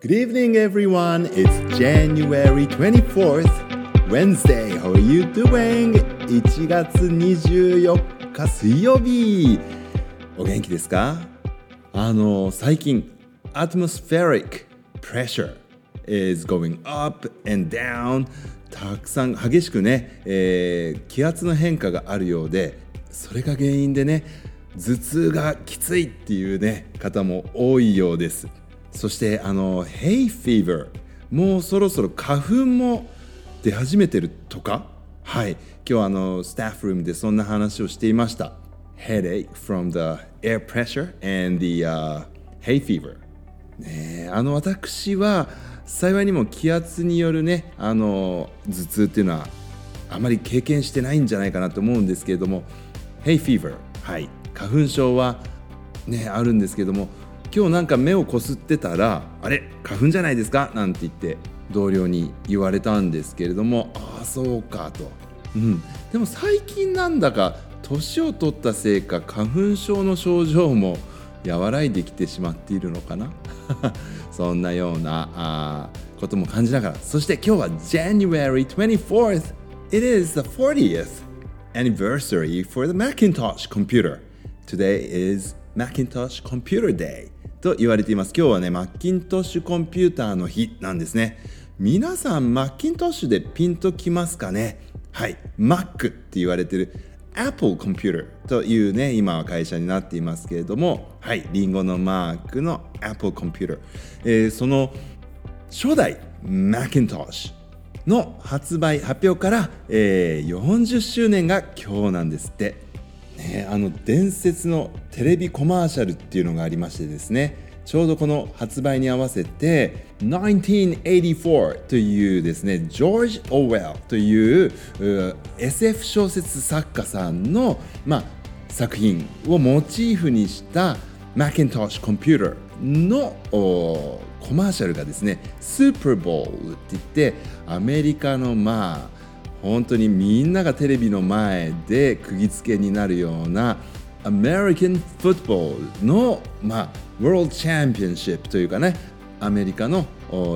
Good evening, everyone. It's January 24th, Wednesday. How are you doing? 1月24日水曜日。お元気ですかあの、最近、atmospheric pressure is going up and down たくさん激しくね、えー気圧の変化があるようでそれが原因でね頭痛がきついっていうね方も多いようですそしてあの Hay fever もうそろそろ花粉も出始めてるとか？はい。今日あのスタッフルームでそんな話をしていました。Headache from the air pressure and the、uh, hay fever ねえあの私は幸いにも気圧によるねあの頭痛っていうのはあまり経験してないんじゃないかなと思うんですけれども。Hay fever はい。花粉症はねあるんですけども今日なんか目をこすってたらあれ花粉じゃないですか？なんて言って同僚に言われたんですけれどもああそうかと、うん、でも最近なんだか年を取ったせいか花粉症の症状も和らいできてしまっているのかな？そんなようなあことも感じながら。そして今日は January 24th It is the 40th anniversary for the Macintosh computer. Today is Macintosh Computer Day. と言われています。今日はねマッキントッシュコンピューターの日なんですね。皆さんマッキントッシュでピンときますかね？はい。Mac って言われてる Apple Computer というね今は会社になっていますけれどもはい。リンゴのマークの Apple Computer、えーその初代 Macintosh の発売発表から、えー40周年が今日なんですって、ね、あの伝説のテレビコマーシャルっていうのがありましてですねちょうどこの発売に合わせて1984というですねジョージ・オウェルというう SF 小説作家さんの、まあ、作品をモチーフにしたマッキントッシュコンピューターのおコマーシャルがですねスーパーボールって言ってアメリカのまあ本当にみんながテレビの前で釘付けになるようなアメリカンフットボールの、まあ、ワールドチャンピオンシップというかねアメリカの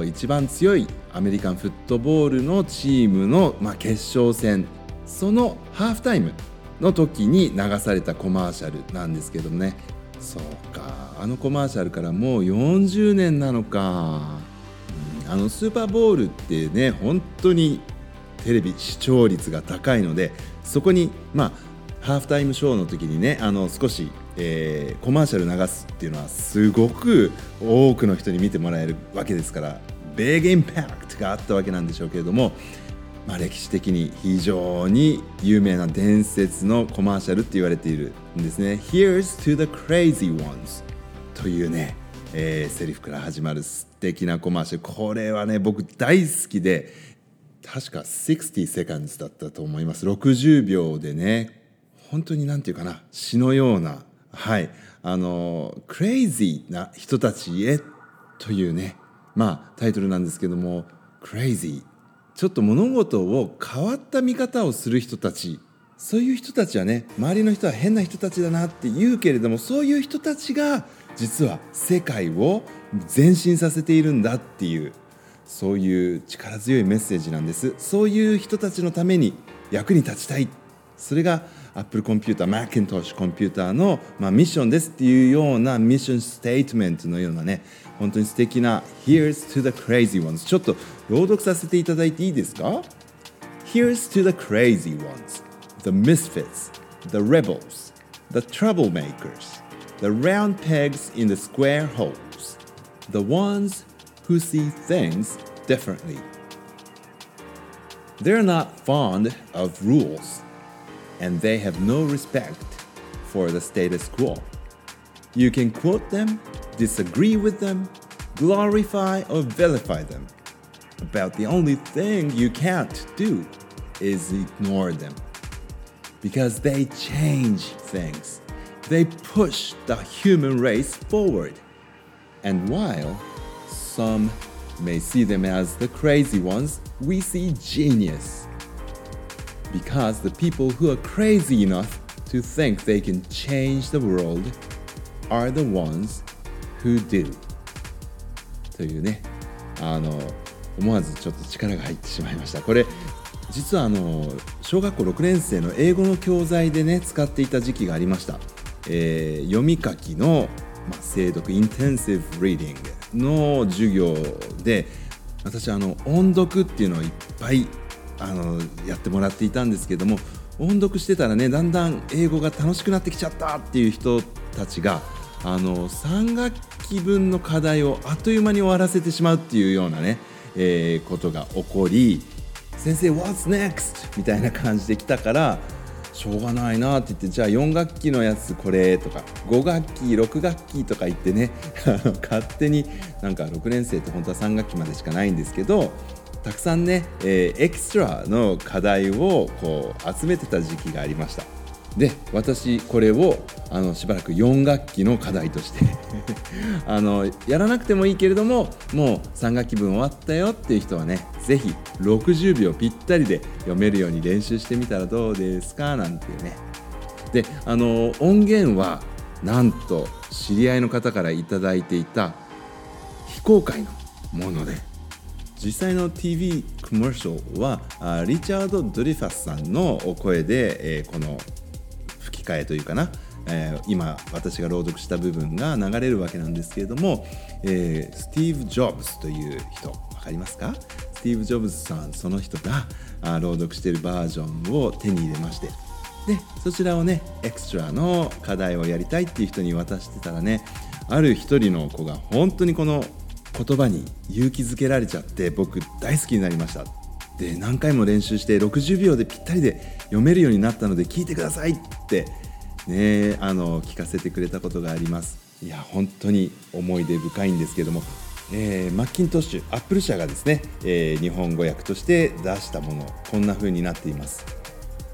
一番強いアメリカンフットボールのチームの、まあ、決勝戦。そのハーフタイムの時に流されたコマーシャルなんですけどもね。そうか。あのコマーシャルからもう40年なのか、うん。あのスーパーボールってね本当にテレビ視聴率が高いのでそこにまあハーフタイムショーの時にねあの少し、えーコマーシャル流すっていうのはすごく多くの人に見てもらえるわけですからベーゲンパクトがあったわけなんでしょうけれども、まあ、歴史的に非常に有名な伝説のコマーシャルって言われているんですね。Here's to the crazy ones というね、えーセリフから始まる素敵なコマーシャルこれはね僕大好きで確か60 seconds だったと思います。60秒でね本当になんていうかな詩のようなはいあのクレイジーな人たちへというねまあタイトルなんですけどもクレイジーちょっと物事を変わった見方をする人たちそういう人たちはね周りの人は変な人たちだなって言うけれどもそういう人たちが実は世界を前進させているんだっていうそういう力強いメッセージなんですそういう人たちのために役に立ちたいそれが Apple コンピューター Macintosh コンピューターの、まあ、ミッションですっていうようなミッションステートメントのようなね本当に素敵な Here's to the crazy ones ちょっと朗読させていただいていいですか Here's to the crazy ones, the misfits, the rebels, the troublemakers, the round pegs in the square holes, the ones who see things differently. They're not fond of rules, and they have no respect for the status quo. You can quote them, disagree with them, glorify or vilify them. About the only thing you can't do is ignore them. Because they change things. They push the human race forward. And while some may see them as the crazy ones, we see genius. Because the people who are crazy enough to think they can change the world are the ones who do. というねあの思わずちょっと力が入ってしまいましたこれ実はあの小学校6年生の英語の教材でね使っていた時期がありました、えー、読み書きの、まあ、精読 intensive reading の授業で私あの音読っていうのをいっぱいあのやってもらっていたんですけども音読してたらねだんだん英語が楽しくなってきちゃったっていう人たちがあの3学期分の課題をあっという間に終わらせてしまうっていうようなね、えー、ことが起こり先生 What's next? みたいな感じで来たからしょうがないなって言ってじゃあ4学期のやつこれとか5学期6学期とか言ってね 勝手になんか6年生って本当は3学期までしかないんですけどたくさんね、えー、エクストラの課題をこう集めてた時期がありました。で私これをあのしばらく4学期の課題として あのやらなくてもいいけれどももう3学期分終わったよっていう人はね是非60秒ぴったりで読めるように練習してみたらどうですかなんていうね。であの音源はなんと知り合いの方から頂いていた非公開のもので実際の TV コマーシャルはリチャード・ドリファスさんの声で、えー、このき替えというかな、えー、今私が朗読した部分が流れるわけなんですけれども、えー、スティーブ・ジョブズという人分かりますか？スティーブ・ジョブズさんその人があ朗読しているバージョンを手に入れましてでそちらをねエクストラの課題をやりたいっていう人に渡してたらねある一人の子が本当にこの言葉に勇気づけられちゃって僕大好きになりました。で何回も練習して60秒でぴったりで読めるようになったので聞いてくださいってねあの聞かせてくれたことがあります。いや本当に思い出深いんですけども、えー、マッキントッシュアップル社がですね、えー、日本語訳として出したものこんな風になっています。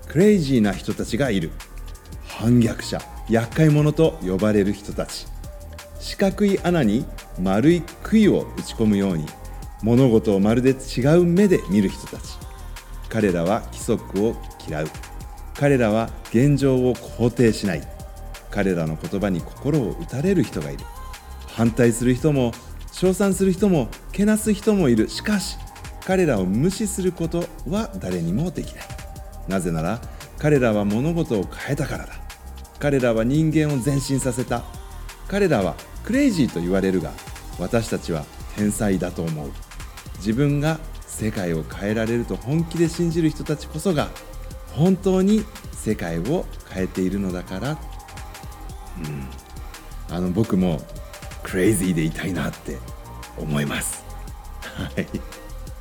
クレイジーな人たちがいる。反逆者厄介者と呼ばれる人たち。四角い穴に丸い杭を打ち込むように物事をまるで違う目で見る人たち。彼らは規則を嫌う。彼らは現状を肯定しない。彼らの言葉に心を打たれる人がいる。反対する人も称賛する人もけなす人もいる。しかし彼らを無視することは誰にもできない。なぜなら彼らは物事を変えたからだ。彼らは人間を前進させた。彼らはクレイジーと言われるが私たちは天才だと思う。自分が世界を変えられると本気で信じる人たちこそが本当に世界を変えているのだから、うん、あの僕もクレイジーでいたいなって思います。はい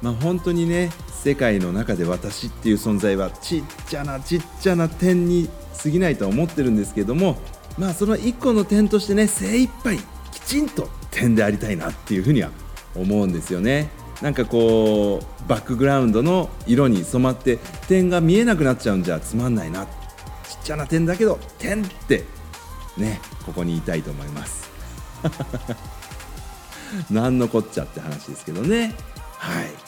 まあ、本当にね世界の中で私っていう存在はちっちゃなちっちゃな点に過ぎないとは思ってるんですけどもまあその一個の点としてね精一杯きちんと点でありたいなっていうふうには思うんですよね。なんかこうバックグラウンドの色に染まって点が見えなくなっちゃうんじゃつまんないな。ちっちゃな点だけど点ってねここにいたいと思います。何のこっちゃって話ですけどね。はい。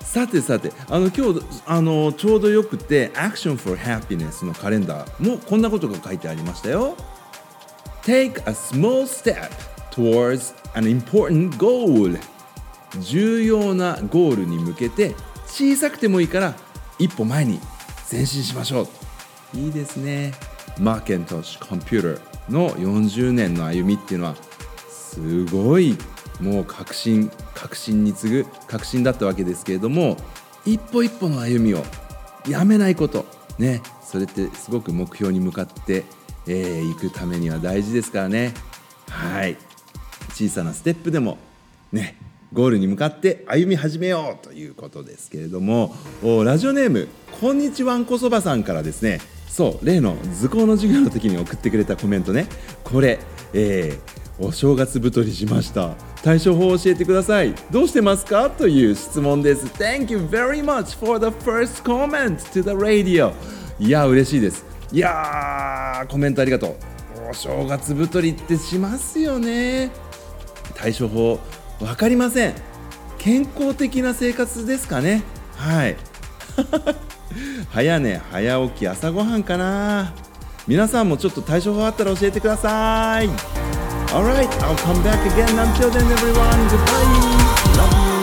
さてさてあの今日あのちょうどよくて Action for Happiness のカレンダーもこんなことが書いてありましたよ。Take a small step towards an important goal. 重要なゴールに向けて小さくてもいいから一歩前に前進しましょう。いいですね。マーケントッシュコンピューターの40年の歩みっていうのはすごいもう確信確信に次ぐ確信だったわけですけれども一歩一歩の歩みをやめないことねそれってすごく目標に向かってい、えー、くためには大事ですからね。はい。小さなステップでもねゴールに向かって歩み始めようということですけれどもラジオネームこんにちはんこそばさんからですね。そう例の図工の授業の時に送ってくれたコメントね。これ、えー、お正月太りしました。対処法を教えてください。どうしてますか？という質問です。Thank you very much for the first comment to the radio. いや嬉しいです。いやコメントありがとう。お正月太りってしますよね。対処法分かりません。健康的な生活ですかね。はい。早寝早起き朝ごはんかな。皆さんもちょっと対処法あったら教えてください。Alright, I'll come back again. Until then everyone. Goodbye. love you.